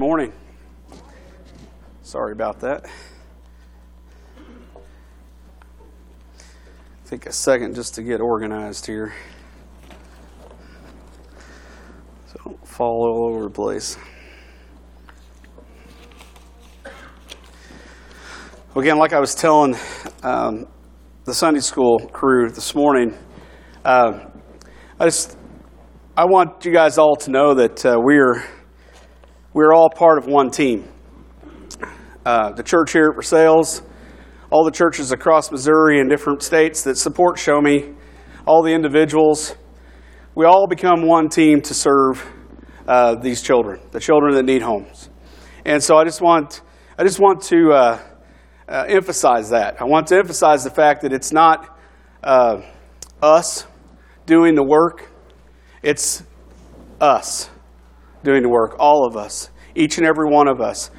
morning. Sorry about that. Take a second just to get organized here. So don't fall all over the place. Again, like I was telling um, the Sunday school crew this morning, uh, I just I want you guys all to know that uh, we're we're all part of one team. Uh, the church here at Versailles, all the churches across Missouri and different states that support Show Me, all the individuals, we all become one team to serve uh, these children, the children that need homes. And so I just want I just want to uh, uh, emphasize that. I want to emphasize the fact that it's not uh, us doing the work; it's us doing the work, all of us, each and every one of us.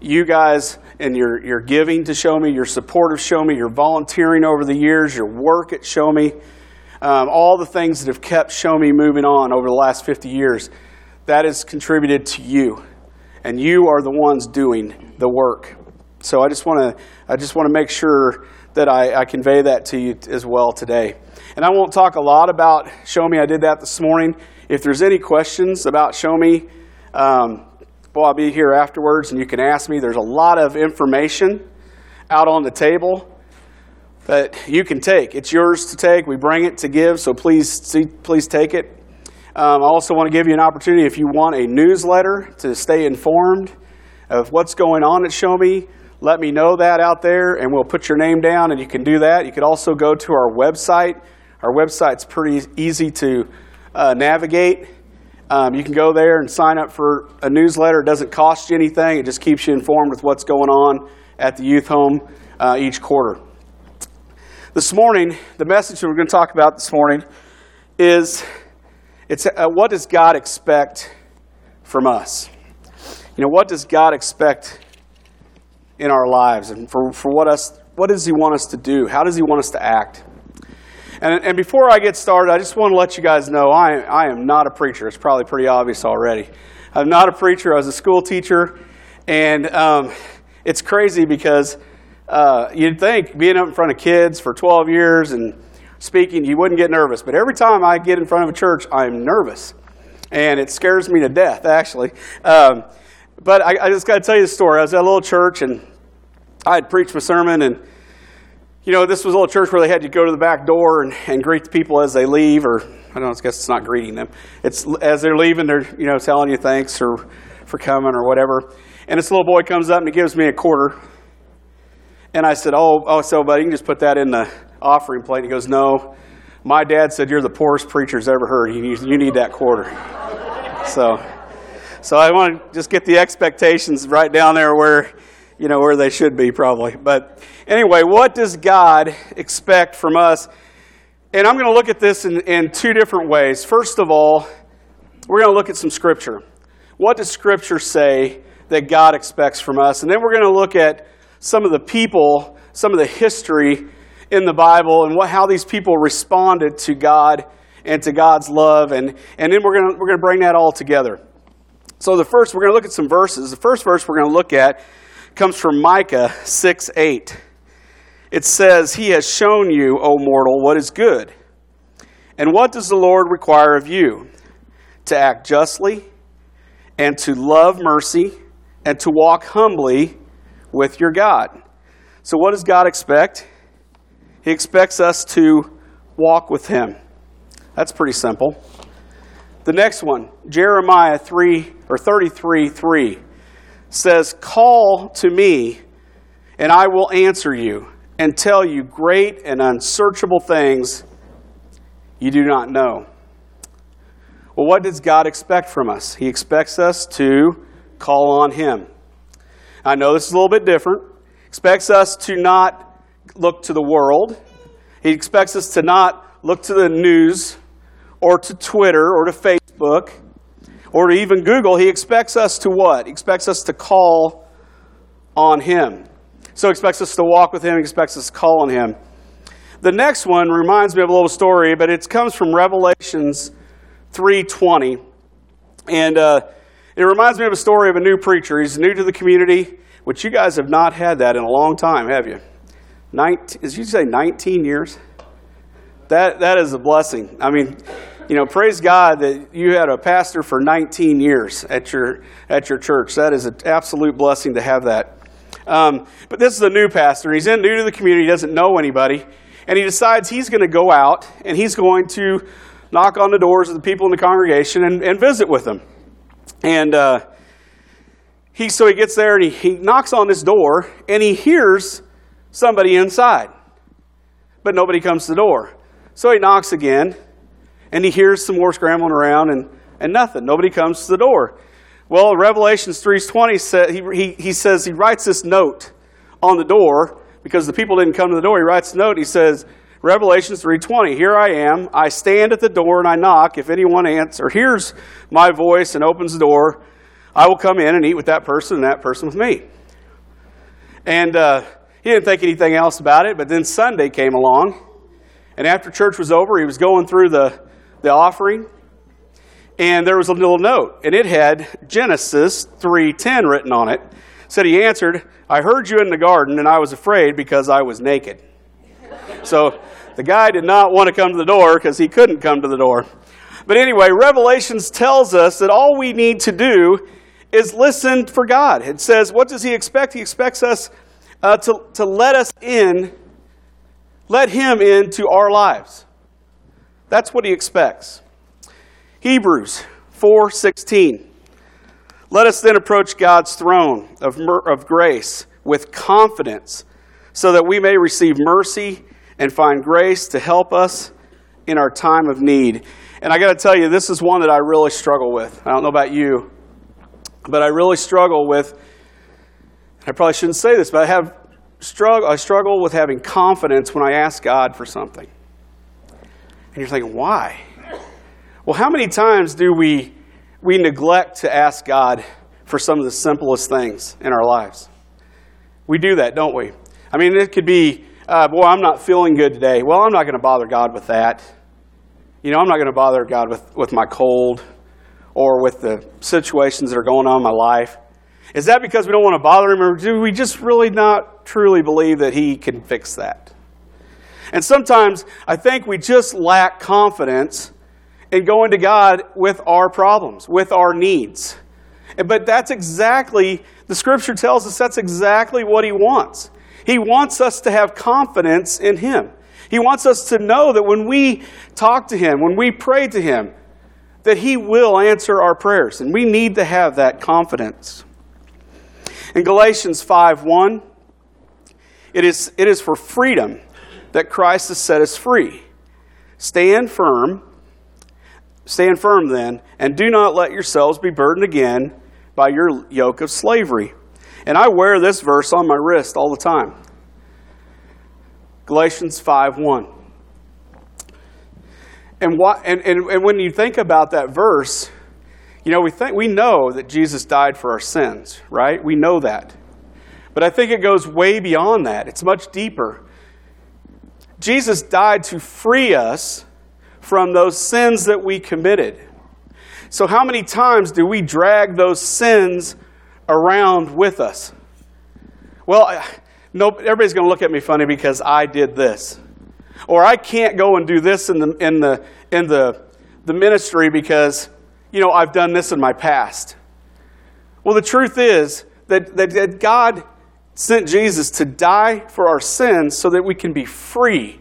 You guys and your, your giving to Show Me, your support of Show Me, your volunteering over the years, your work at Show Me, um, all the things that have kept Show Me moving on over the last 50 years, that has contributed to you. And you are the ones doing the work. So I just want to I just want to make sure that I, I convey that to you as well today. And I won't talk a lot about Show Me. I did that this morning. If there's any questions about Show Me, um, well, I'll be here afterwards and you can ask me. There's a lot of information out on the table that you can take. It's yours to take. We bring it to give, so please, see, please take it. Um, I also want to give you an opportunity if you want a newsletter to stay informed of what's going on at Show Me. Let me know that out there, and we'll put your name down, and you can do that. You could also go to our website. Our website's pretty easy to uh, navigate. Um, you can go there and sign up for a newsletter. It doesn't cost you anything, it just keeps you informed with what's going on at the youth home uh, each quarter. This morning, the message that we're going to talk about this morning is it's uh, what does God expect from us? You know, what does God expect in our lives and for, for what us what does he want us to do? How does he want us to act? And, and before I get started, I just want to let you guys know I, I am not a preacher. It's probably pretty obvious already. I'm not a preacher. I was a school teacher. And um, it's crazy because uh, you'd think being up in front of kids for 12 years and speaking, you wouldn't get nervous. But every time I get in front of a church, I'm nervous. And it scares me to death, actually. Um, but I, I just got to tell you the story. I was at a little church and I had preached my sermon and you know, this was a little church where they had to go to the back door and, and greet the people as they leave, or I don't know, I guess it's not greeting them. It's as they're leaving, they're, you know, telling you thanks or for coming or whatever. And this little boy comes up and he gives me a quarter. And I said, Oh, oh, so, buddy, you can just put that in the offering plate. And he goes, No. My dad said you're the poorest preacher's ever heard. You, you need that quarter. so, so I want to just get the expectations right down there where you know, where they should be probably. But anyway, what does God expect from us? And I'm going to look at this in, in two different ways. First of all, we're going to look at some scripture. What does scripture say that God expects from us? And then we're going to look at some of the people, some of the history in the Bible and what, how these people responded to God and to God's love. And, and then we're going to, we're going to bring that all together. So the first, we're going to look at some verses. The first verse we're going to look at comes from Micah 6 8. It says, He has shown you, O mortal, what is good. And what does the Lord require of you? To act justly, and to love mercy, and to walk humbly with your God. So, what does God expect? He expects us to walk with Him. That's pretty simple. The next one, Jeremiah 3 or 33 3 says, Call to me, and I will answer you and tell you great and unsearchable things you do not know. Well, what does God expect from us? He expects us to call on Him. I know this is a little bit different. He expects us to not look to the world. He expects us to not look to the news or to Twitter or to Facebook or to even Google, he expects us to what? He expects us to call on him. So he expects us to walk with him, he expects us to call on him. The next one reminds me of a little story, but it comes from Revelations 3.20. And uh, It reminds me of a story of a new preacher. He's new to the community, which you guys have not had that in a long time, have you? 19, did you say 19 years? That, that is a blessing. I mean, you know, praise God that you had a pastor for 19 years at your, at your church. That is an absolute blessing to have that. Um, but this is a new pastor. He's in, new to the community, he doesn't know anybody. And he decides he's going to go out and he's going to knock on the doors of the people in the congregation and, and visit with them. And uh, he, so he gets there and he, he knocks on this door and he hears somebody inside. But nobody comes to the door. So he knocks again and he hears some more scrambling around and, and nothing. Nobody comes to the door. Well, Revelations 3.20 said, he, he, he says he writes this note on the door because the people didn't come to the door. He writes a note. He says, Revelations 3:20, here I am, I stand at the door and I knock. If anyone answers, hears my voice and opens the door, I will come in and eat with that person and that person with me. And uh, he didn't think anything else about it, but then Sunday came along, and after church was over, he was going through the, the offering, and there was a little note, and it had Genesis 3:10 written on it. it said he answered, I heard you in the garden, and I was afraid because I was naked. So the guy did not want to come to the door because he couldn't come to the door. But anyway, Revelations tells us that all we need to do is listen for God. It says, what does he expect? He expects us uh, to, to let us in, let him into our lives. That's what he expects. Hebrews 4:16. Let us then approach God's throne of, of grace with confidence so that we may receive mercy and find grace to help us in our time of need. And I got to tell you, this is one that I really struggle with. I don't know about you, but I really struggle with. I probably shouldn't say this, but I have struggle. I struggle with having confidence when I ask God for something. And you're thinking, why? Well, how many times do we we neglect to ask God for some of the simplest things in our lives? We do that, don't we? I mean, it could be uh, boy, I'm not feeling good today. Well, I'm not going to bother God with that. You know, I'm not going to bother God with, with my cold or with the situations that are going on in my life. Is that because we don't want to bother Him, or do we just really not truly believe that He can fix that? And sometimes I think we just lack confidence in going to God with our problems, with our needs. But that's exactly, the scripture tells us that's exactly what He wants. He wants us to have confidence in Him. He wants us to know that when we talk to Him, when we pray to Him, that He will answer our prayers. And we need to have that confidence. In Galatians 5 1, it is, it is for freedom that Christ has set us free. Stand firm. Stand firm then, and do not let yourselves be burdened again by your yoke of slavery. And I wear this verse on my wrist all the time. Galatians 5 1. And, and, and, and when you think about that verse, you know, we, think, we know that Jesus died for our sins, right? We know that. But I think it goes way beyond that. It's much deeper. Jesus died to free us from those sins that we committed. So, how many times do we drag those sins around with us. Well, no, everybody's going to look at me funny because I did this. Or I can't go and do this in the, in the, in the, the ministry because, you know, I've done this in my past. Well, the truth is that, that, that God sent Jesus to die for our sins so that we can be free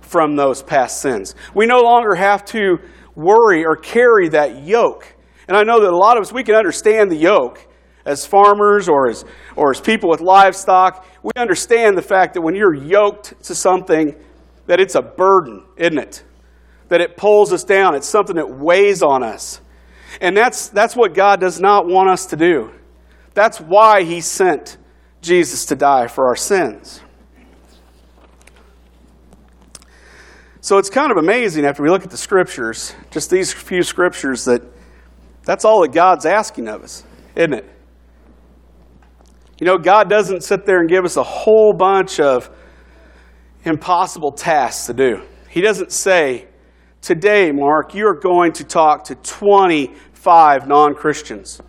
from those past sins. We no longer have to worry or carry that yoke. And I know that a lot of us, we can understand the yoke as farmers or as, or as people with livestock, we understand the fact that when you're yoked to something, that it's a burden, isn't it? That it pulls us down. It's something that weighs on us. And that's, that's what God does not want us to do. That's why He sent Jesus to die for our sins. So it's kind of amazing after we look at the scriptures, just these few scriptures, that that's all that God's asking of us, isn't it? You know, God doesn't sit there and give us a whole bunch of impossible tasks to do. He doesn't say, Today, Mark, you're going to talk to 25 non Christians.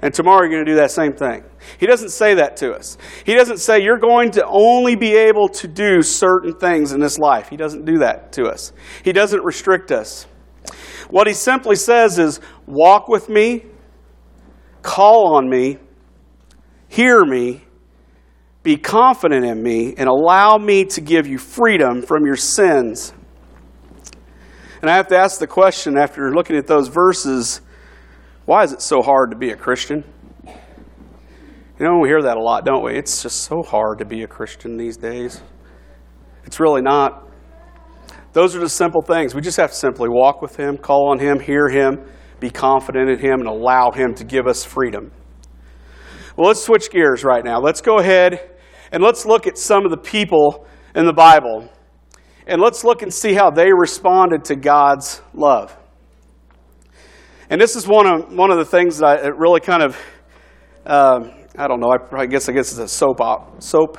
And tomorrow you're going to do that same thing. He doesn't say that to us. He doesn't say you're going to only be able to do certain things in this life. He doesn't do that to us. He doesn't restrict us. What he simply says is walk with me, call on me, hear me, be confident in me, and allow me to give you freedom from your sins. And I have to ask the question after looking at those verses why is it so hard to be a Christian? You know, we hear that a lot, don't we? It's just so hard to be a Christian these days. It's really not. Those are the simple things. We just have to simply walk with Him, call on Him, hear Him, be confident in Him, and allow Him to give us freedom. Well, let's switch gears right now. Let's go ahead and let's look at some of the people in the Bible. And let's look and see how they responded to God's love. And this is one of, one of the things that I, really kind of, uh, I don't know, I, I, guess I guess it's a soap, op, soap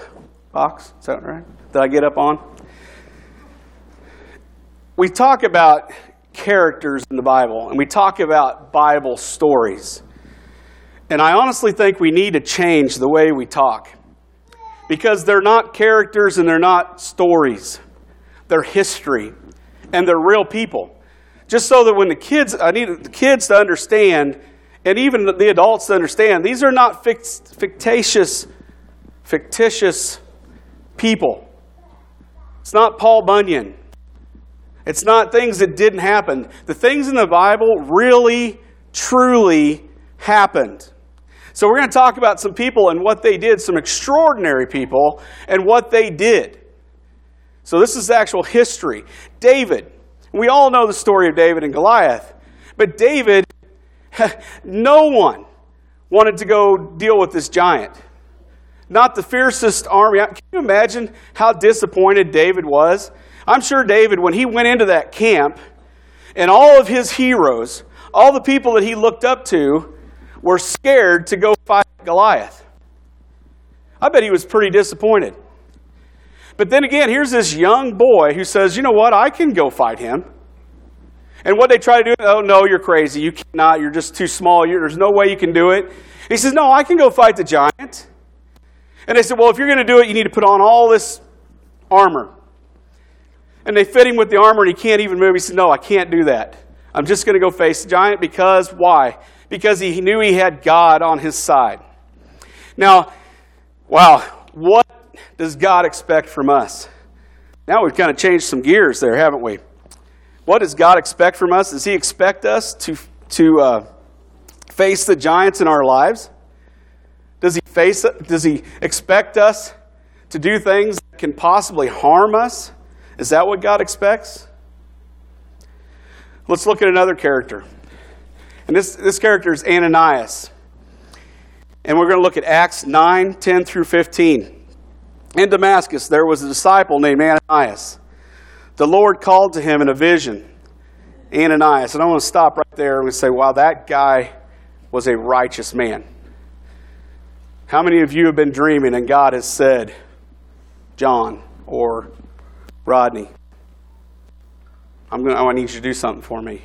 box, is that right? That I get up on? We talk about characters in the Bible, and we talk about Bible stories. And I honestly think we need to change the way we talk. Because they're not characters and they're not stories. They're history. And they're real people. Just so that when the kids, I need the kids to understand, and even the adults understand, these are not fictitious, fictitious people. It's not Paul Bunyan. It's not things that didn't happen. The things in the Bible really, truly happened. So, we're going to talk about some people and what they did, some extraordinary people, and what they did. So, this is actual history. David, we all know the story of David and Goliath. But David, no one wanted to go deal with this giant. Not the fiercest army. Can you imagine how disappointed David was? I'm sure David, when he went into that camp, and all of his heroes, all the people that he looked up to, were scared to go fight Goliath. I bet he was pretty disappointed. But then again, here's this young boy who says, you know what, I can go fight him. And what they try to do, oh, no, you're crazy. You cannot. You're just too small. You're, there's no way you can do it. he says, no, I can go fight the giant. And they said, well, if you're going to do it, you need to put on all this armor. And they fit him with the armor, and he can't even move. He said, no, I can't do that. I'm just going to go face the giant because why? Because he knew he had God on his side. Now, wow, what does God expect from us? Now we've kind of changed some gears there, haven't we? What does God expect from us? Does He expect us to, to uh, face the giants in our lives? Does he, face, does he expect us to do things that can possibly harm us? Is that what God expects? Let's look at another character. And this, this character is Ananias. And we're going to look at Acts 9 10 through 15. In Damascus, there was a disciple named Ananias. The Lord called to him in a vision, Ananias. And I want to stop right there and say, wow, that guy was a righteous man. How many of you have been dreaming and God has said, John or Rodney, I'm going to, I need you to do something for me.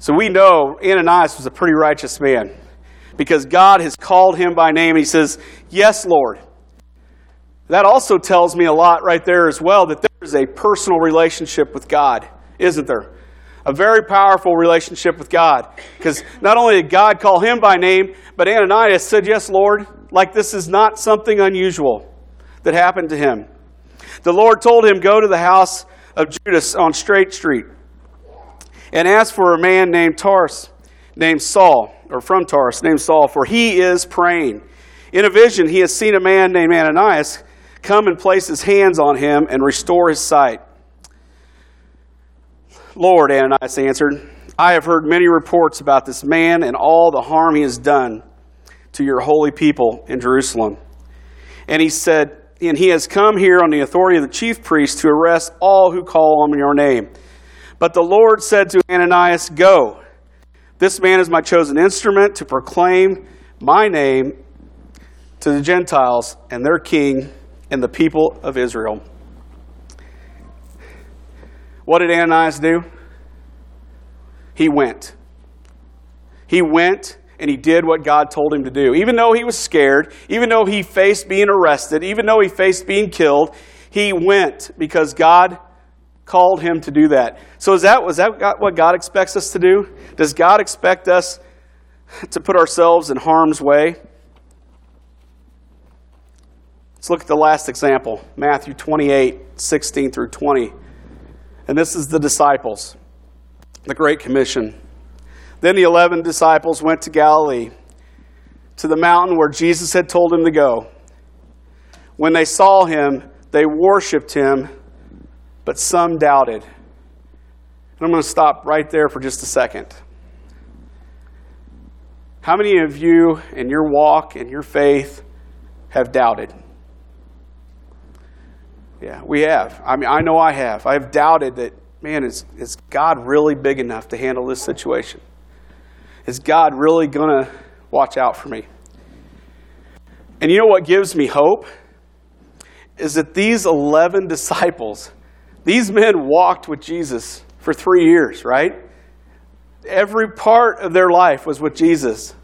So we know Ananias was a pretty righteous man because God has called him by name. He says, Yes, Lord. That also tells me a lot right there as well that is a personal relationship with God, isn't there? A very powerful relationship with God. Because not only did God call him by name, but Ananias said, Yes, Lord, like this is not something unusual that happened to him. The Lord told him, Go to the house of Judas on Straight Street and ask for a man named Tars, named Saul, or from Tars, named Saul, for he is praying. In a vision, he has seen a man named Ananias come and place his hands on him and restore his sight. Lord, Ananias answered, I have heard many reports about this man and all the harm he has done to your holy people in Jerusalem. And he said, And he has come here on the authority of the chief priest to arrest all who call on your name. But the Lord said to Ananias, Go. This man is my chosen instrument to proclaim my name to the Gentiles and their king and the people of Israel. What did Ananias do? He went. He went and he did what God told him to do. Even though he was scared, even though he faced being arrested, even though he faced being killed, he went because God called him to do that. So is that was that what God expects us to do? Does God expect us to put ourselves in harm's way? Let's look at the last example, Matthew 28, 16 through 20. And this is the disciples, the Great Commission. Then the eleven disciples went to Galilee, to the mountain where Jesus had told them to go. When they saw him, they worshiped him, but some doubted. And I'm going to stop right there for just a second. How many of you in your walk and your faith have doubted? Yeah, we have. I mean, I know I have. I've doubted that, man, is, is God really big enough to handle this situation? Is God really going to watch out for me? And you know what gives me hope? Is that these 11 disciples, these men walked with Jesus for three years, right? Every part of their life was with Jesus.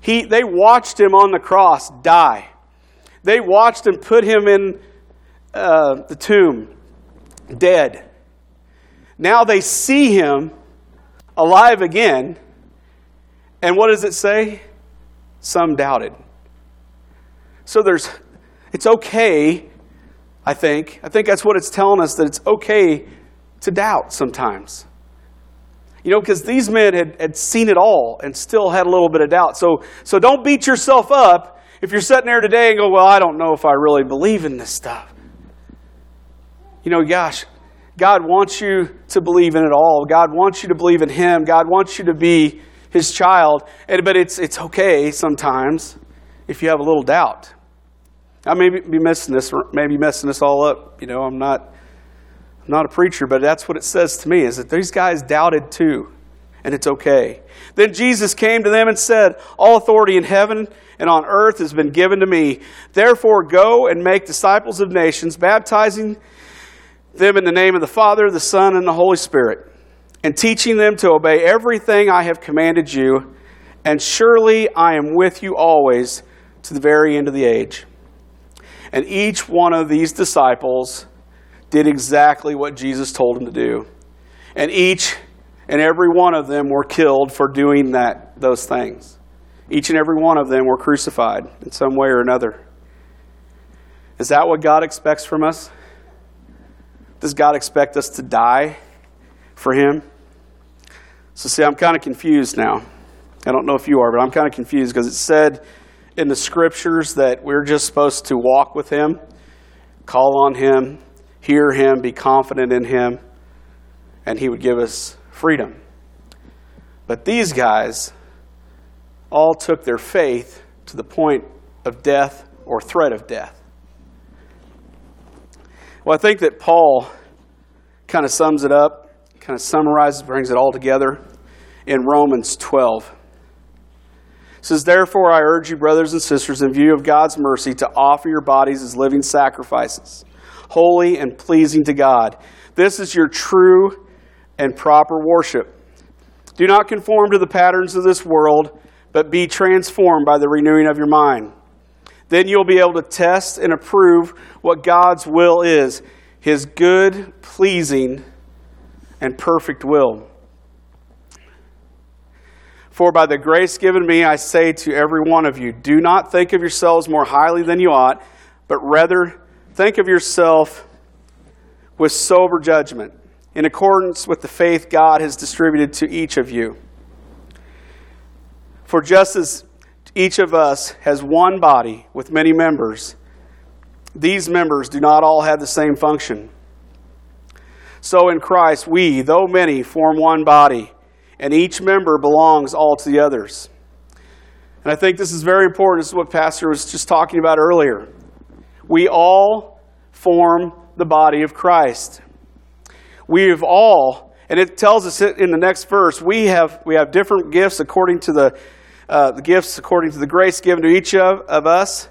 He, they watched him on the cross die. They watched him put him in uh, the tomb, dead. Now they see him alive again. And what does it say? Some doubted. So there's, it's okay, I think. I think that's what it's telling us that it's okay to doubt sometimes. You know, because these men had, had seen it all and still had a little bit of doubt. So, so don't beat yourself up if you're sitting there today and go, Well, I don't know if I really believe in this stuff. You know, gosh, God wants you to believe in it all. God wants you to believe in Him. God wants you to be His child. And, but it's, it's okay sometimes if you have a little doubt. I may be missing this, maybe messing this all up. You know, I'm not, I'm not a preacher, but that's what it says to me is that these guys doubted too, and it's okay. Then Jesus came to them and said, All authority in heaven and on earth has been given to me. Therefore, go and make disciples of nations, baptizing them in the name of the Father, the Son, and the Holy Spirit, and teaching them to obey everything I have commanded you. And surely I am with you always to the very end of the age. And each one of these disciples did exactly what Jesus told them to do. And each and every one of them were killed for doing that those things. Each and every one of them were crucified in some way or another. Is that what God expects from us? Does God expect us to die for Him? So, see, I'm kind of confused now. I don't know if you are, but I'm kind of confused because it said in the scriptures that we're just supposed to walk with Him, call on Him, hear Him, be confident in Him, and He would give us freedom. But these guys all took their faith to the point of death or threat of death. Well, I think that Paul kind of sums it up, kind of summarizes, brings it all together in Romans 12. It says, Therefore, I urge you, brothers and sisters, in view of God's mercy, to offer your bodies as living sacrifices, holy and pleasing to God. This is your true and proper worship. Do not conform to the patterns of this world, but be transformed by the renewing of your mind then you'll be able to test and approve what God's will is his good, pleasing, and perfect will. For by the grace given me, I say to every one of you, do not think of yourselves more highly than you ought, but rather think of yourself with sober judgment, in accordance with the faith God has distributed to each of you. For just as each of us has one body with many members. These members do not all have the same function. So in Christ, we, though many, form one body, and each member belongs all to the others. And I think this is very important. This is what Pastor was just talking about earlier. We all form the body of Christ. We have all, and it tells us in the next verse, we have, we have different gifts according to the uh, the gifts according to the grace given to each of, of us.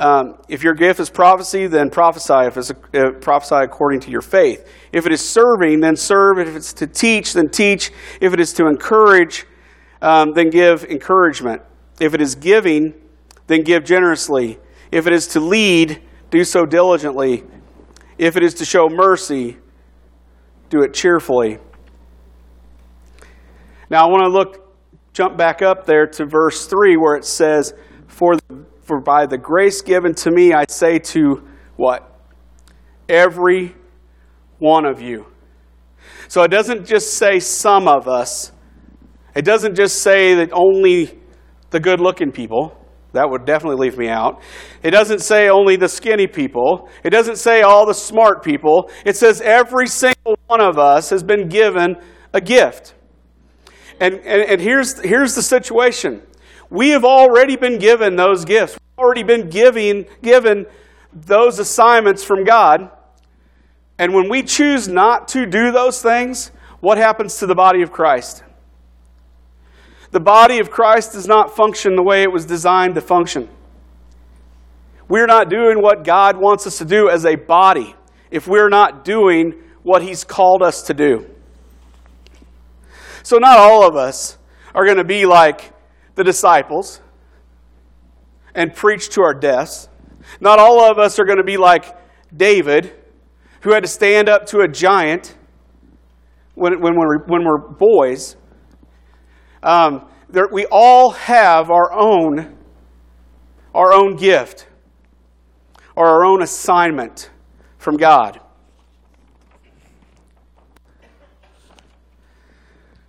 Um, if your gift is prophecy, then prophesy. If it's uh, prophesy according to your faith. If it is serving, then serve. If it's to teach, then teach. If it is to encourage, um, then give encouragement. If it is giving, then give generously. If it is to lead, do so diligently. If it is to show mercy, do it cheerfully. Now I want to look, jump back up there to verse 3 where it says, For, for by the grace given to me, I say to what? Every one of you. So it doesn't just say some of us. It doesn't just say that only the good looking people. That would definitely leave me out. It doesn't say only the skinny people. It doesn't say all the smart people. It says every single one of us has been given a gift. And, and, and here's, here's the situation we have already been given those gifts, we've already been giving, given those assignments from God. And when we choose not to do those things, what happens to the body of Christ? The body of Christ does not function the way it was designed to function. We're not doing what God wants us to do as a body if we're not doing what He's called us to do. So, not all of us are going to be like the disciples and preach to our deaths. Not all of us are going to be like David, who had to stand up to a giant when, when, we're, when we're boys. Um, there, we all have our own, our own gift or our own assignment from God.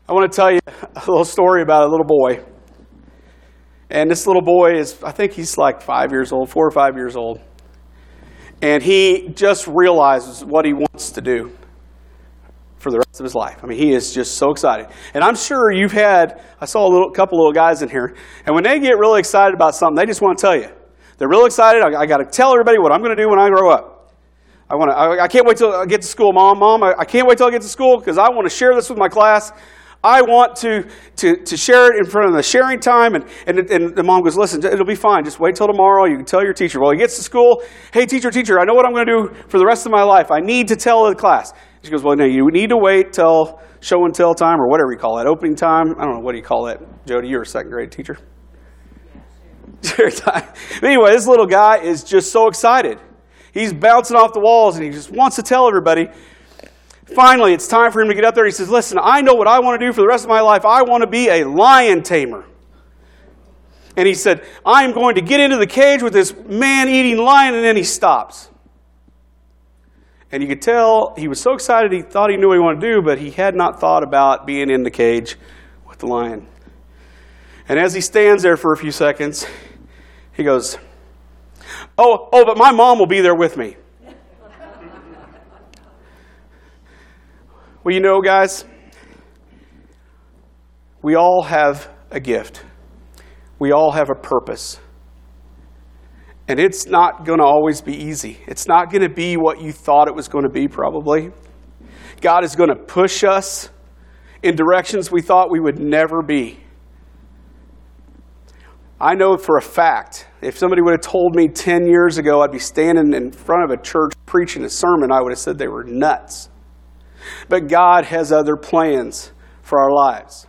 I want to tell you a little story about a little boy. And this little boy is, I think he's like five years old, four or five years old. And he just realizes what he wants to do for the rest of his life. I mean, he is just so excited. And I'm sure you've had, I saw a little, couple little guys in here, and when they get really excited about something, they just want to tell you. They're real excited. I, I got to tell everybody what I'm going to do when I grow up. I want to. I, I, can't wait till I get to school, mom. Mom, I, I can't wait till I get to school because I want to share this with my class. I want to, to, to share it in front of the sharing time. And, and, and the mom goes, Listen, it'll be fine. Just wait till tomorrow. You can tell your teacher. Well, he gets to school. Hey, teacher, teacher, I know what I'm going to do for the rest of my life. I need to tell the class. She goes, Well, no, you need to wait till show and tell time or whatever you call that, opening time. I don't know, what do you call that? Jody, you're a second grade teacher. time. anyway, this little guy is just so excited. He's bouncing off the walls and he just wants to tell everybody. Finally, it's time for him to get up there. He says, Listen, I know what I want to do for the rest of my life. I want to be a lion tamer. And he said, I'm going to get into the cage with this man eating lion, and then he stops. And you could tell he was so excited he thought he knew what he wanted to do, but he had not thought about being in the cage with the lion. And as he stands there for a few seconds, he goes, Oh, oh, but my mom will be there with me. Well, you know, guys, we all have a gift, we all have a purpose. And it's not going to always be easy. It's not going to be what you thought it was going to be, probably. God is going to push us in directions we thought we would never be. I know for a fact, if somebody would have told me 10 years ago I'd be standing in front of a church preaching a sermon, I would have said they were nuts. But God has other plans for our lives.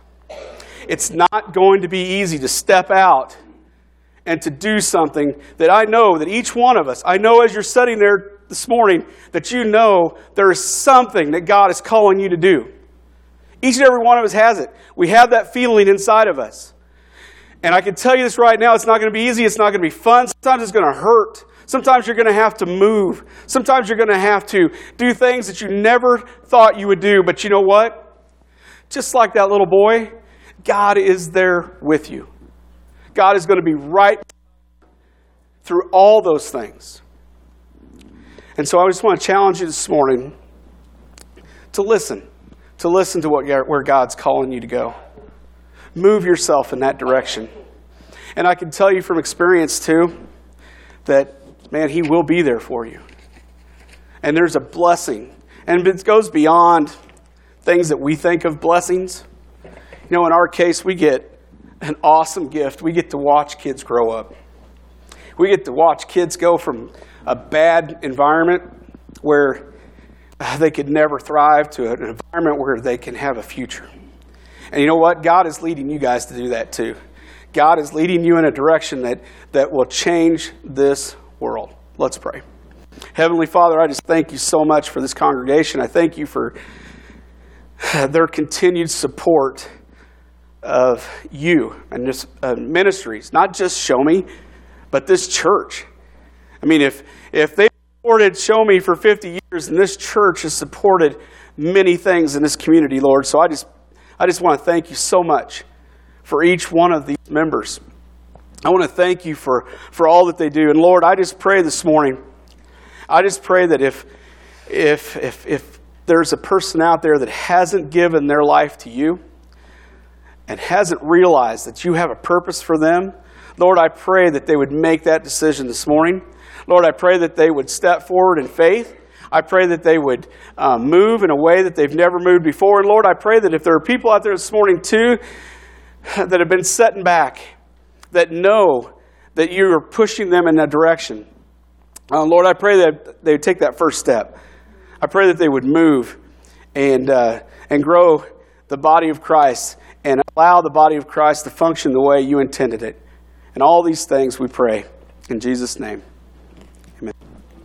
It's not going to be easy to step out and to do something that I know that each one of us, I know as you're sitting there this morning, that you know there is something that God is calling you to do. Each and every one of us has it. We have that feeling inside of us. And I can tell you this right now it's not going to be easy, it's not going to be fun. Sometimes it's going to hurt. Sometimes you're going to have to move. Sometimes you're going to have to do things that you never thought you would do. But you know what? Just like that little boy, God is there with you. God is going to be right through all those things. And so I just want to challenge you this morning to listen, to listen to what, where God's calling you to go. Move yourself in that direction. And I can tell you from experience, too, that, man, He will be there for you. And there's a blessing. And it goes beyond things that we think of blessings. You know, in our case, we get an awesome gift. We get to watch kids grow up. We get to watch kids go from a bad environment where they could never thrive to an environment where they can have a future. And you know what? God is leading you guys to do that too. God is leading you in a direction that, that will change this world. Let's pray. Heavenly Father, I just thank you so much for this congregation. I thank you for their continued support of you and this uh, ministries, not just Show Me, but this church. I mean, if, if they supported Show Me for 50 years and this church has supported many things in this community, Lord, so I just, I just want to thank you so much for each one of these members. I want to thank you for, for all that they do. And Lord, I just pray this morning, I just pray that if, if, if, if there's a person out there that hasn't given their life to you and hasn't realized that you have a purpose for them, Lord, I pray that they would make that decision this morning. Lord, I pray that they would step forward in faith. I pray that they would um, move in a way that they've never moved before. And Lord, I pray that if there are people out there this morning too that have been setting back, that know that you are pushing them in that direction, uh, Lord, I pray that they would take that first step. I pray that they would move and, uh, and grow the body of Christ and allow the body of Christ to function the way you intended it. And all these things we pray in Jesus' name.